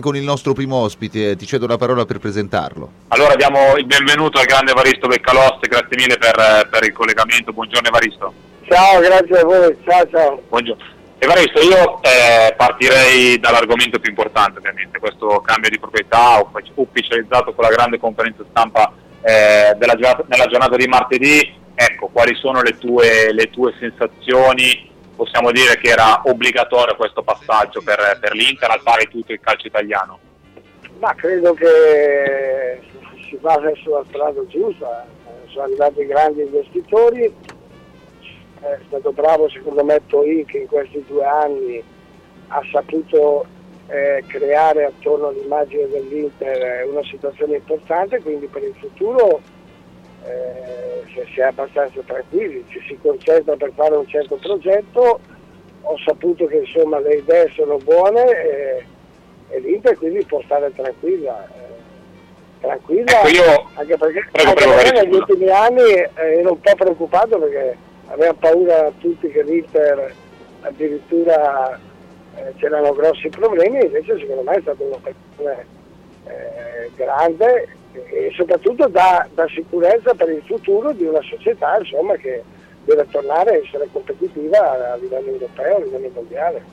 con il nostro primo ospite, ti cedo la parola per presentarlo. Allora diamo il benvenuto al grande Evaristo Beccaloste, grazie mille per, per, il collegamento, buongiorno Evaristo. Ciao, grazie a voi, ciao ciao. Buongiorno. Evaristo, io eh, partirei dall'argomento più importante ovviamente, questo cambio di proprietà ufficializzato con la grande conferenza stampa eh, della nella giornata di martedì, ecco, quali sono le tue, le tue sensazioni possiamo dire che era obbligatorio questo passaggio per, per l'Inter al pari tutto il calcio italiano? Ma credo che si va verso la strada giusta, sono arrivati grandi investitori, è stato bravo secondo me Toi che in questi due anni ha saputo eh, creare attorno all'immagine dell'Inter una situazione importante, quindi per il futuro eh, se si è abbastanza tranquilli, ci si concentra per fare un certo progetto, ho saputo che insomma, le idee sono buone e, e l'Inter quindi può stare tranquilla. Eh, tranquilla ecco io, anche perché, prego, anche prego, perché negli ultimi anni eh, ero un po' preoccupato perché aveva paura tutti che l'Inter addirittura eh, c'erano grossi problemi, invece secondo me è stata un'operazione eh, grande e soprattutto dà, dà, sicurezza per il futuro di una società insomma, che deve tornare a essere competitiva a livello europeo, a livello mondiale.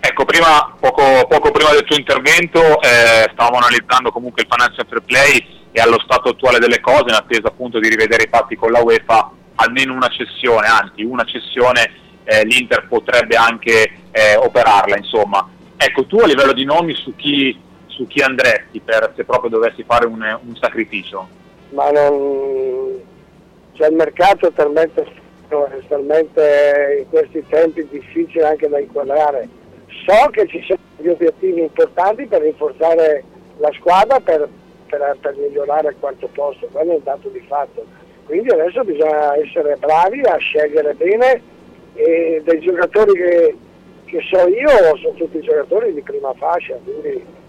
Ecco, prima, poco, poco, prima del tuo intervento eh, stavamo analizzando comunque il financial fair play e allo stato attuale delle cose, in attesa appunto di rivedere i fatti con la UEFA, almeno una cessione, anzi una cessione eh, l'Inter potrebbe anche eh, operarla, insomma. Ecco, tu a livello di nomi su chi su chi andresti per, se proprio dovessi fare un, un sacrificio? Ma non... Cioè, il mercato è talmente, è talmente in questi tempi difficile anche da inquadrare. So che ci sono degli obiettivi importanti per rinforzare la squadra per, per, per migliorare il quarto posto, quello è un dato di fatto. Quindi adesso bisogna essere bravi a scegliere bene e dei giocatori che, che so io sono tutti giocatori di prima fascia, quindi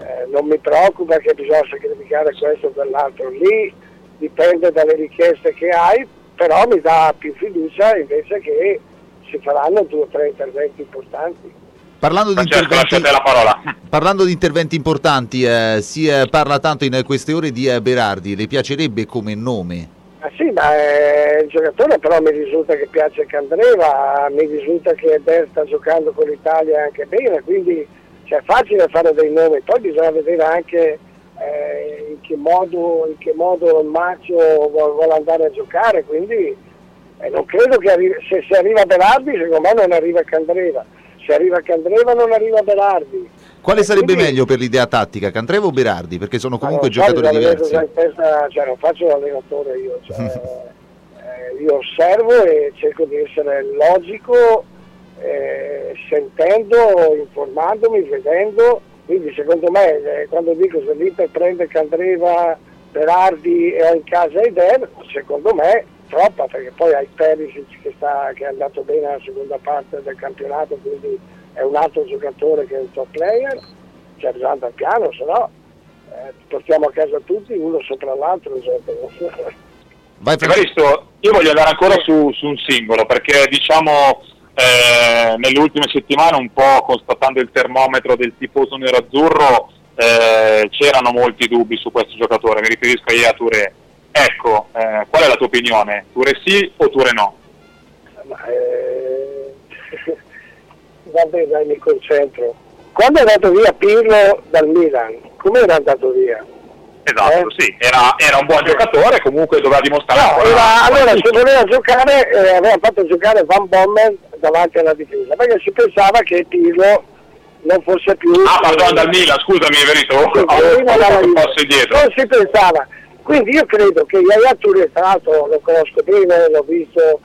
eh, non mi preoccupa che bisogna sacrificare questo o quell'altro, lì dipende dalle richieste che hai, però mi dà più fiducia invece che si faranno due o tre interventi importanti. Parlando di, interventi, parlando di interventi importanti, eh, si eh, parla tanto in queste ore di eh, Berardi, le piacerebbe come nome? Ah sì, ma è il giocatore però mi risulta che piace Candreva, mi risulta che Ber sta giocando con l'Italia anche bene, quindi cioè, è facile fare dei nomi, poi bisogna vedere anche eh, in, che modo, in che modo il Macio vuole, andare a giocare, quindi eh, non credo che arri- se, se, arriva Berardi secondo me non arriva Candreva, se arriva Candreva non arriva Berardi. Quale sarebbe quindi, meglio per l'idea tattica, Candreva o Berardi? Perché sono comunque giocatori diversi. Testa, cioè, non faccio l'allenatore io, cioè, eh, io osservo e cerco di essere logico eh, sentendo, informandomi, vedendo, quindi secondo me eh, quando dico se l'Inter prende Candreva, Berardi e ha in casa Eder, secondo me troppa perché poi hai Perisic che, sta, che è andato bene nella seconda parte del campionato, quindi è un altro giocatore che è un top player, c'è bisogno andare piano, se no eh, portiamo a casa tutti uno sopra l'altro. Vai Evaristo, io voglio andare ancora su, su un singolo perché diciamo eh, nelle ultime settimane un po' constatando il termometro del tifoso nero-azzurro eh, c'erano molti dubbi su questo giocatore, mi riferisco a Ia Touré. Ecco, eh, qual è la tua opinione? Touré sì o Touré no? Eh, vabbè dai mi concentro. Quando è andato via Pirlo dal Milan, come era andato via? Esatto, eh? sì, era, era, un buon giocatore, comunque doveva dimostrare. No, era, allora se voleva giocare, eh, aveva fatto giocare Van Bommel davanti alla difesa, perché si pensava che Pirlo non fosse più... Ah, pardon, dal Milan, scusami, Verito, fosse dietro. Non si pensava. Quindi io credo che Yaya Touré, tra l'altro lo conosco bene, l'ho visto,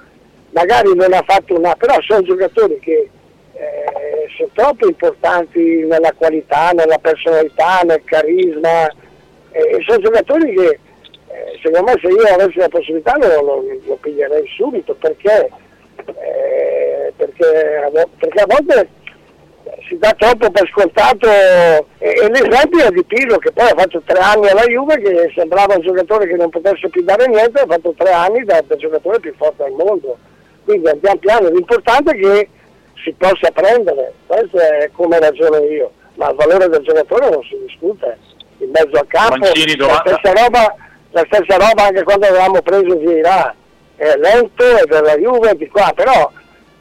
magari non ha fatto una... però sono giocatori che eh, sono troppo importanti nella qualità, nella personalità, nel carisma, e sono giocatori che eh, secondo me se io avessi la possibilità lo, lo, lo piglierei subito perché, eh, perché, perché, a volte si dà troppo per scontato e, l'esempio è di Pirlo che poi ha fatto tre anni alla Juve che sembrava un giocatore che non potesse più dare niente ha fatto tre anni da, da giocatore più forte al mondo. Quindi andiamo piano l'importante è che si possa prendere. Questo è come ragiono io. Ma il valore del giocatore non si discute, in mezzo al campo, la stessa, roba, la stessa roba anche quando avevamo preso Vieira, è lento, è della Juve, di qua, però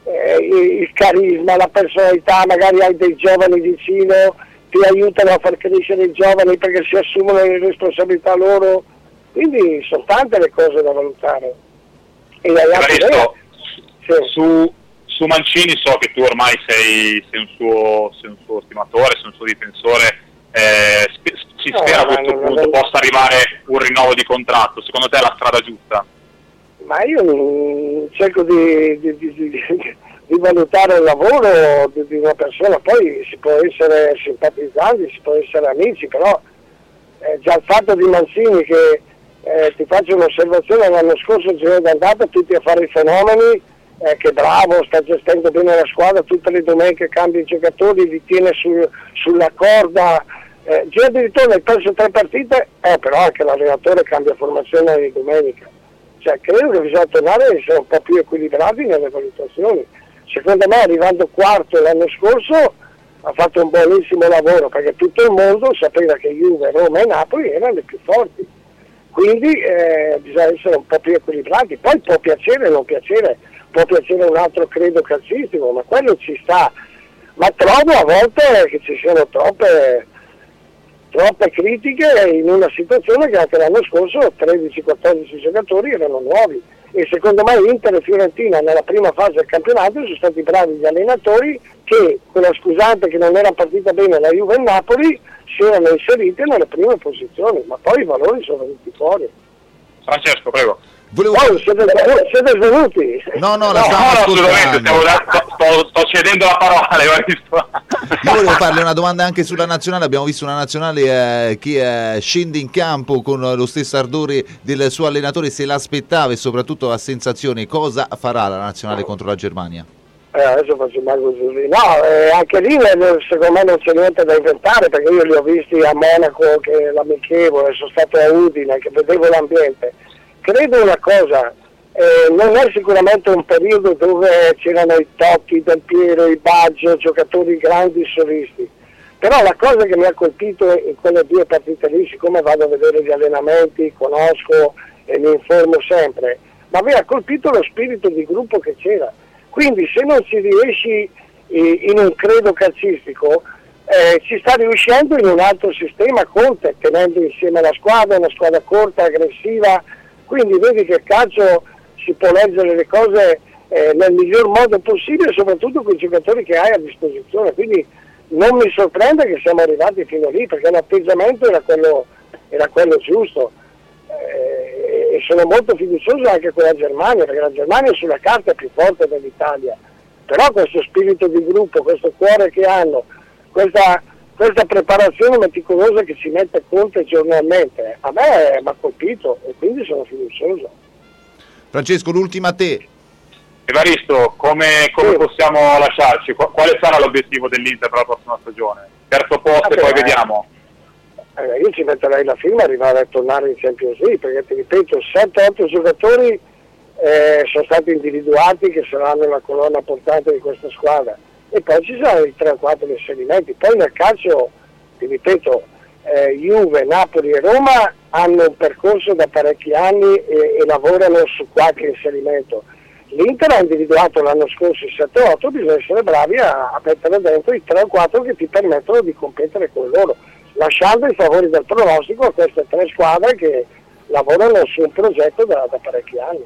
eh, il carisma, la personalità, magari hai dei giovani vicino, ti aiutano a far crescere i giovani perché si assumono le responsabilità loro, quindi sono tante le cose da valutare. E Evaristo, sì. su, su, Mancini so che tu ormai sei, sei, un, suo, sei un, suo, stimatore, sei un suo difensore, eh, si spera no, a questo punto non... possa arrivare un rinnovo di contratto, secondo te è la strada giusta? Ma io cerco di, di, di, di valutare il lavoro di, una persona, poi si può essere simpatizzanti, si può essere amici, però eh, già il fatto di Mancini che eh, ti faccio un'osservazione, l'anno scorso il giro d'andata tutti a fare i fenomeni, eh, che bravo, sta gestendo bene la squadra, tutte le domeniche cambia i giocatori, li tiene sul, sulla corda, eh, giro di ritorno hai tre partite, eh, però anche l'allenatore cambia formazione ogni domenica cioè, credo che bisogna tornare a essere un po' più equilibrati nelle valutazioni. Secondo me arrivando quarto l'anno scorso ha fatto un buonissimo lavoro perché tutto il mondo sapeva che Juve, Roma e Napoli erano le più forti. Quindi eh, bisogna essere un po' più equilibrati. Poi può piacere o non piacere, può piacere un altro credo calcistico, ma quello ci sta. Ma trovo a volte che ci siano troppe troppe critiche in una situazione che anche l'anno scorso 13-14 giocatori erano nuovi. E secondo me Inter e Fiorentina nella prima fase del campionato sono stati bravi gli allenatori che con la scusante che non era partita bene la Juve e Napoli si erano inseriti nelle prime posizioni. Ma poi i valori sono venuti fuori. Francesco prego. Volevo... Oh, siete, siete svenuti? No, no, la no, no, assolutamente, sto, sto, cedendo la parola. Io volevo farle una domanda anche sulla nazionale. Abbiamo visto una nazionale eh, che eh, scende in campo con lo stesso ardore del suo allenatore, se l'aspettava e soprattutto la sensazione. Cosa farà la nazionale contro la Germania? Eh, adesso faccio Marco Giulli. No, eh, anche lì secondo me non c'è niente da inventare perché io li ho visti a Monaco che l'amichevole, sono stato a Udine che vedevo l'ambiente credo una cosa, eh, non è sicuramente un periodo dove c'erano i tocchi del Piero, i Baggio, giocatori grandi solisti, però la cosa che mi ha colpito in quelle due partite lì, siccome vado a vedere gli allenamenti, conosco e mi informo sempre, ma mi ha colpito lo spirito di gruppo che c'era. Quindi se non ci riesci eh, in un credo calcistico, eh, ci sta riuscendo in un altro sistema Conte, tenendo insieme la squadra, una squadra corta, aggressiva, quindi vedi che il calcio si può leggere le cose eh, nel miglior modo possibile, soprattutto con i giocatori che hai a disposizione. Quindi non mi sorprende che siamo arrivati fino lì, perché l'atteggiamento era quello, era quello giusto. Eh, e sono molto fiducioso anche con la Germania, perché la Germania sulla carta è più forte dell'Italia. Però questo spirito di gruppo, questo cuore che hanno, questa questa preparazione meticolosa che ci mette Conte giornalmente a me mi ha colpito e quindi sono fiducioso. Francesco, l'ultima a te. Evaristo, come, come sì. possiamo lasciarci? Quale sarà l'obiettivo dell'Inter per la prossima stagione? Terzo posto e poi vediamo. Eh, io ci metterei la firma arrivare a tornare in Champions League perché ti ripeto, 7-8 giocatori eh, sono stati individuati che saranno la colonna portante di questa squadra e poi ci sono i 3-4 inserimenti. Poi nel calcio, ti ripeto, eh, Juve, Napoli e Roma hanno un percorso da parecchi anni e, e lavorano su qualche inserimento. L'Inter ha individuato l'anno scorso il 7-8, bisogna essere bravi a, a mettere dentro i 3-4 che ti permettono di competere con loro, lasciando i favori del pronostico a queste tre squadre che lavorano su un progetto da, da parecchi anni.